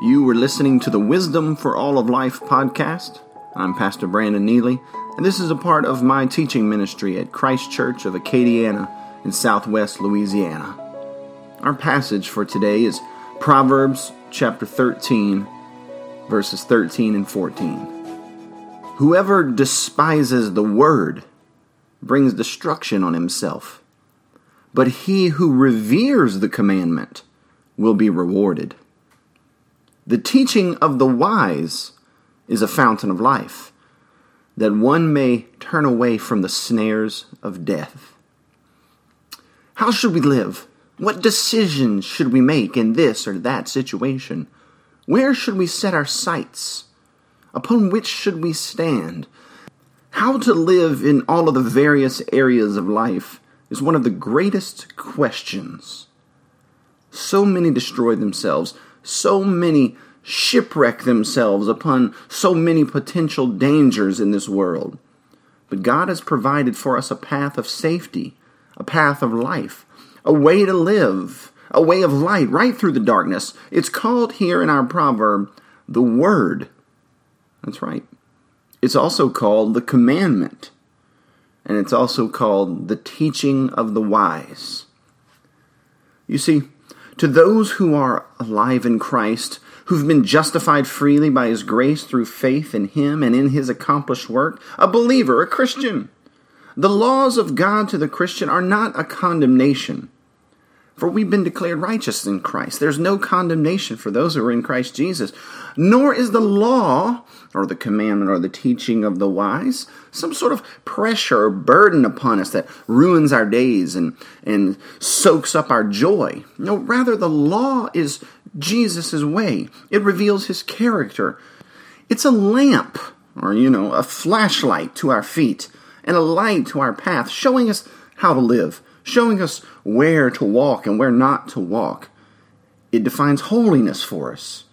You were listening to the Wisdom for All of Life podcast. I'm Pastor Brandon Nealy, and this is a part of my teaching ministry at Christ Church of Acadiana in southwest Louisiana. Our passage for today is Proverbs chapter 13, verses 13 and 14. Whoever despises the word brings destruction on himself, but he who reveres the commandment will be rewarded. The teaching of the wise is a fountain of life, that one may turn away from the snares of death. How should we live? What decisions should we make in this or that situation? Where should we set our sights? Upon which should we stand? How to live in all of the various areas of life is one of the greatest questions. So many destroy themselves so many shipwreck themselves upon so many potential dangers in this world. But God has provided for us a path of safety, a path of life, a way to live, a way of light right through the darkness. It's called here in our proverb the Word. That's right. It's also called the commandment. And it's also called the teaching of the wise. You see, to those who are alive in Christ, who've been justified freely by His grace through faith in Him and in His accomplished work, a believer, a Christian. The laws of God to the Christian are not a condemnation, for we've been declared righteous in Christ. There's no condemnation for those who are in Christ Jesus. Nor is the law, or the commandment, or the teaching of the wise, some sort of pressure or burden upon us that ruins our days and, and soaks up our joy. No, rather, the law is Jesus' way. It reveals his character. It's a lamp, or, you know, a flashlight to our feet, and a light to our path, showing us how to live showing us where to walk and where not to walk. It defines holiness for us.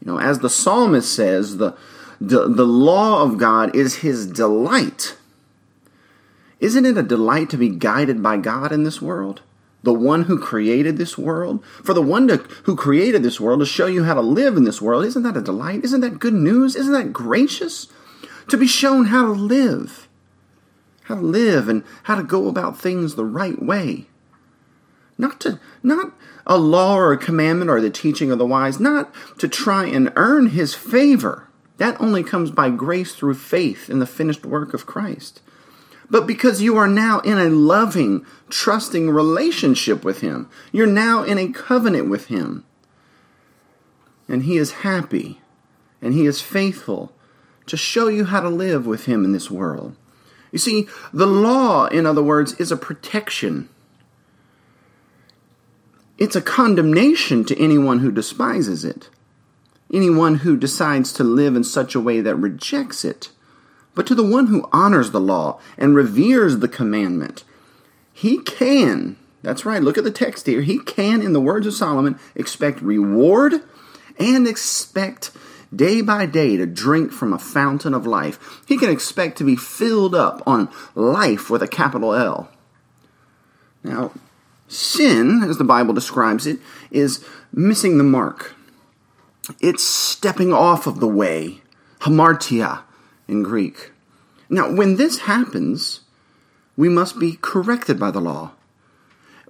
You know, as the psalmist says, the, the, the law of God is his delight. Isn't it a delight to be guided by God in this world? The one who created this world? For the one to, who created this world to show you how to live in this world, isn't that a delight? Isn't that good news? Isn't that gracious? To be shown how to live how to live and how to go about things the right way. Not to not a law or a commandment or the teaching of the wise, not to try and earn his favor. That only comes by grace through faith in the finished work of Christ. But because you are now in a loving, trusting relationship with him, you're now in a covenant with him. And he is happy and he is faithful to show you how to live with him in this world. You see, the law, in other words, is a protection. It's a condemnation to anyone who despises it, anyone who decides to live in such a way that rejects it. But to the one who honors the law and reveres the commandment, he can, that's right, look at the text here, he can, in the words of Solomon, expect reward and expect day by day to drink from a fountain of life. He can expect to be filled up on life with a capital L. Now, sin, as the Bible describes it, is missing the mark. It's stepping off of the way, hamartia in Greek. Now, when this happens, we must be corrected by the law.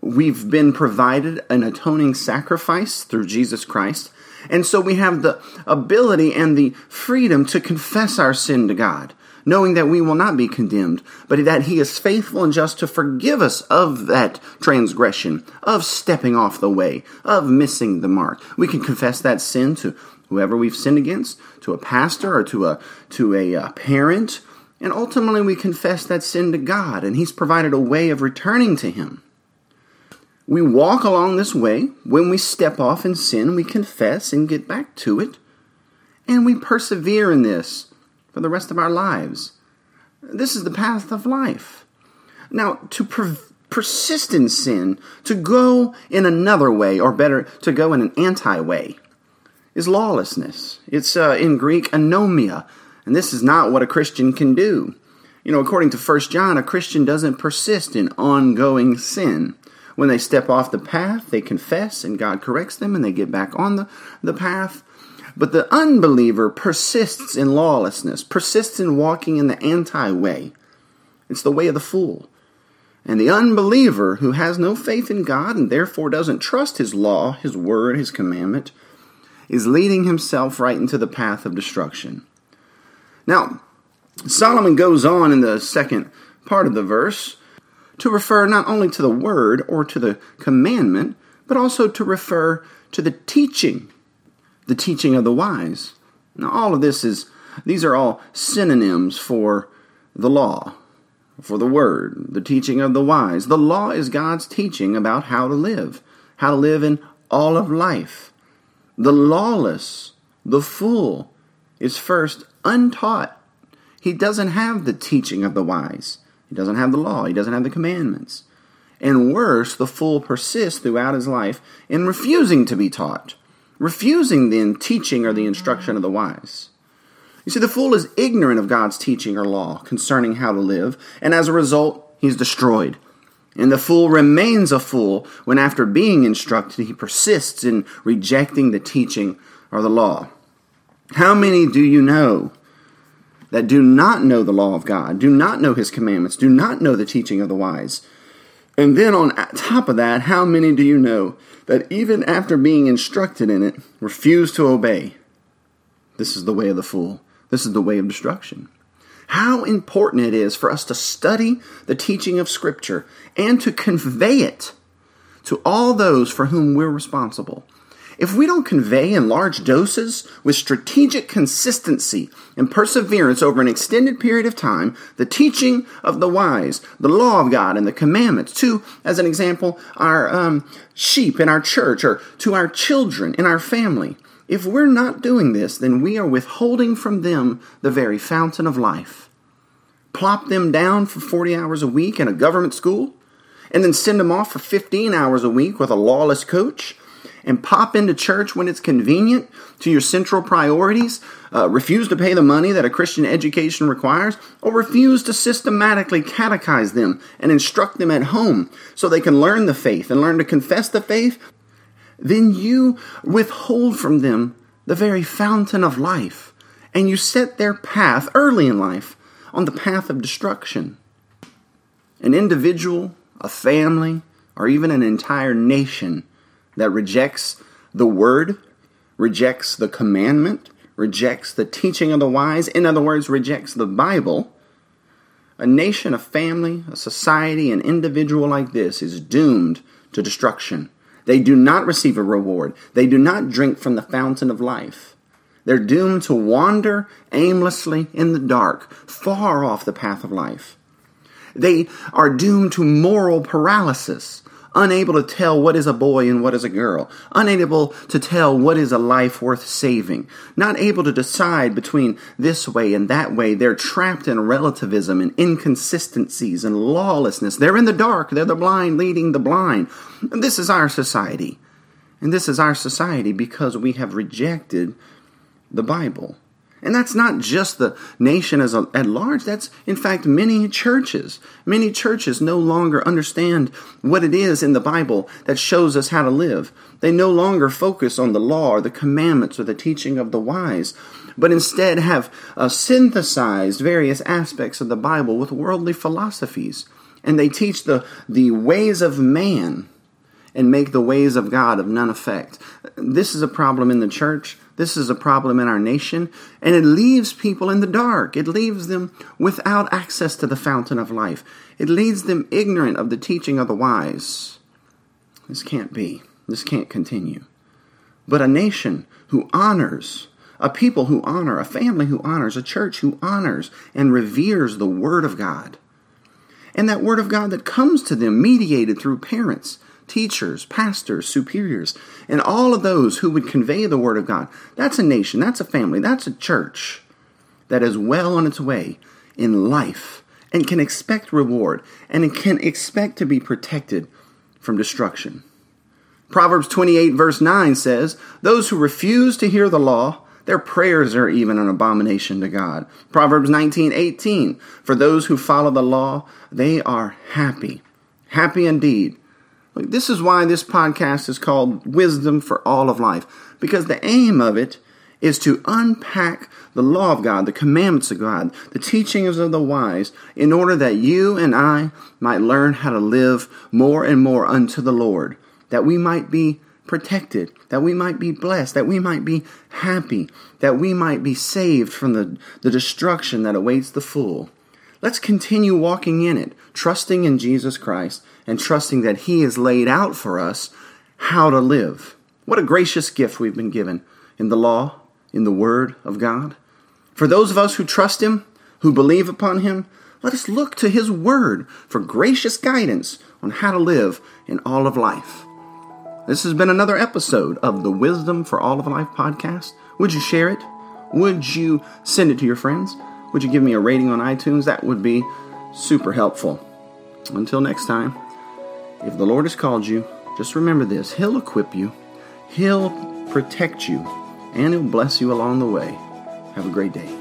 We've been provided an atoning sacrifice through Jesus Christ, and so we have the ability and the freedom to confess our sin to God, knowing that we will not be condemned, but that He is faithful and just to forgive us of that transgression, of stepping off the way, of missing the mark. We can confess that sin to whoever we've sinned against, to a pastor or to a to a, uh, parent, and ultimately we confess that sin to God, and He's provided a way of returning to Him. We walk along this way. When we step off in sin, we confess and get back to it. And we persevere in this for the rest of our lives. This is the path of life. Now, to per- persist in sin, to go in another way, or better, to go in an anti way, is lawlessness. It's uh, in Greek anomia, and this is not what a Christian can do. You know, according to 1 John, a Christian doesn't persist in ongoing sin. When they step off the path, they confess and God corrects them and they get back on the, the path. But the unbeliever persists in lawlessness, persists in walking in the anti way. It's the way of the fool. And the unbeliever who has no faith in God and therefore doesn't trust His law, His word, His commandment, is leading himself right into the path of destruction. Now, Solomon goes on in the second part of the verse to refer not only to the word or to the commandment, but also to refer to the teaching, the teaching of the wise. Now, all of this is, these are all synonyms for the law, for the word, the teaching of the wise. The law is God's teaching about how to live, how to live in all of life. The lawless, the fool, is first untaught. He doesn't have the teaching of the wise. He doesn't have the law. He doesn't have the commandments. And worse, the fool persists throughout his life in refusing to be taught, refusing the teaching or the instruction of the wise. You see, the fool is ignorant of God's teaching or law concerning how to live, and as a result, he's destroyed. And the fool remains a fool when, after being instructed, he persists in rejecting the teaching or the law. How many do you know that do not know the law of God, do not know his commandments, do not know the teaching of the wise? And then on top of that, how many do you know that even after being instructed in it, refuse to obey? This is the way of the fool. This is the way of destruction. How important it is for us to study the teaching of Scripture and to convey it to all those for whom we're responsible. If we don't convey in large doses with strategic consistency and perseverance over an extended period of time the teaching of the wise, the law of God, and the commandments to, as an example, our um, sheep in our church or to our children in our family, if we're not doing this, then we are withholding from them the very fountain of life. Plop them down for 40 hours a week in a government school, and then send them off for 15 hours a week with a lawless coach and pop into church when it's convenient to your central priorities, uh, refuse to pay the money that a Christian education requires, or refuse to systematically catechize them and instruct them at home so they can learn the faith and learn to confess the faith, then you withhold from them the very fountain of life, and you set their path early in life on the path of destruction. An individual, a family, or even an entire nation that rejects the word, rejects the commandment, rejects the teaching of the wise, in other words, rejects the Bible, a nation, a family, a society, an individual like this is doomed to destruction. They do not receive a reward. They do not drink from the fountain of life. They're doomed to wander aimlessly in the dark, far off the path of life. They are doomed to moral paralysis, unable to tell what is a boy and what is a girl, unable to tell what is a life worth saving, not able to decide between this way and that way. They're trapped in relativism and inconsistencies and lawlessness. They're in the dark. They're the blind leading the blind. And this is our society. And this is our society because we have rejected the Bible. And that's not just the nation as a, at large. That's, in fact, many churches. Many churches no longer understand what it is in the Bible that shows us how to live. They no longer focus on the law or the commandments or the teaching of the wise, but instead have uh, synthesized various aspects of the Bible with worldly philosophies. And they teach the, the ways of man and make the ways of God of none effect. This is a problem in the church. This is a problem in our nation, and it leaves people in the dark. It leaves them without access to the fountain of life. It leaves them ignorant of the teaching of the wise. This can't be. This can't continue. But a nation who honors, a people who honor, a family who honors, a church who honors and reveres the Word of God, and that Word of God that comes to them mediated through parents teachers, pastors, superiors, and all of those who would convey the Word of God. That's a nation, that's a family, that's a church that is well on its way in life and can expect reward and can expect to be protected from destruction. Proverbs 28, verse 9 says, Those who refuse to hear the law, their prayers are even an abomination to God. Proverbs 19, 18, For those who follow the law, they are happy. Happy indeed this is why this podcast is called Wisdom for All of Life, because the aim of it is to unpack the law of God, the commandments of God, the teachings of the wise, in order that you and I might learn how to live more and more unto the Lord, that we might be protected, that we might be blessed, that we might be happy, that we might be saved from the, the destruction that awaits the fool. Let's continue walking in it, trusting in Jesus Christ and trusting that He has laid out for us how to live. What a gracious gift we've been given in the law, in the Word of God. For those of us who trust Him, who believe upon Him, let us look to His Word for gracious guidance on how to live in all of life. This has been another episode of the Wisdom for All of Life podcast. Would you share it? Would you send it to your friends? Would you give me a rating on iTunes? That would be super helpful. Until next time, if the Lord has called you, just remember this He'll equip you, He'll protect you, and He'll bless you along the way. Have a great day.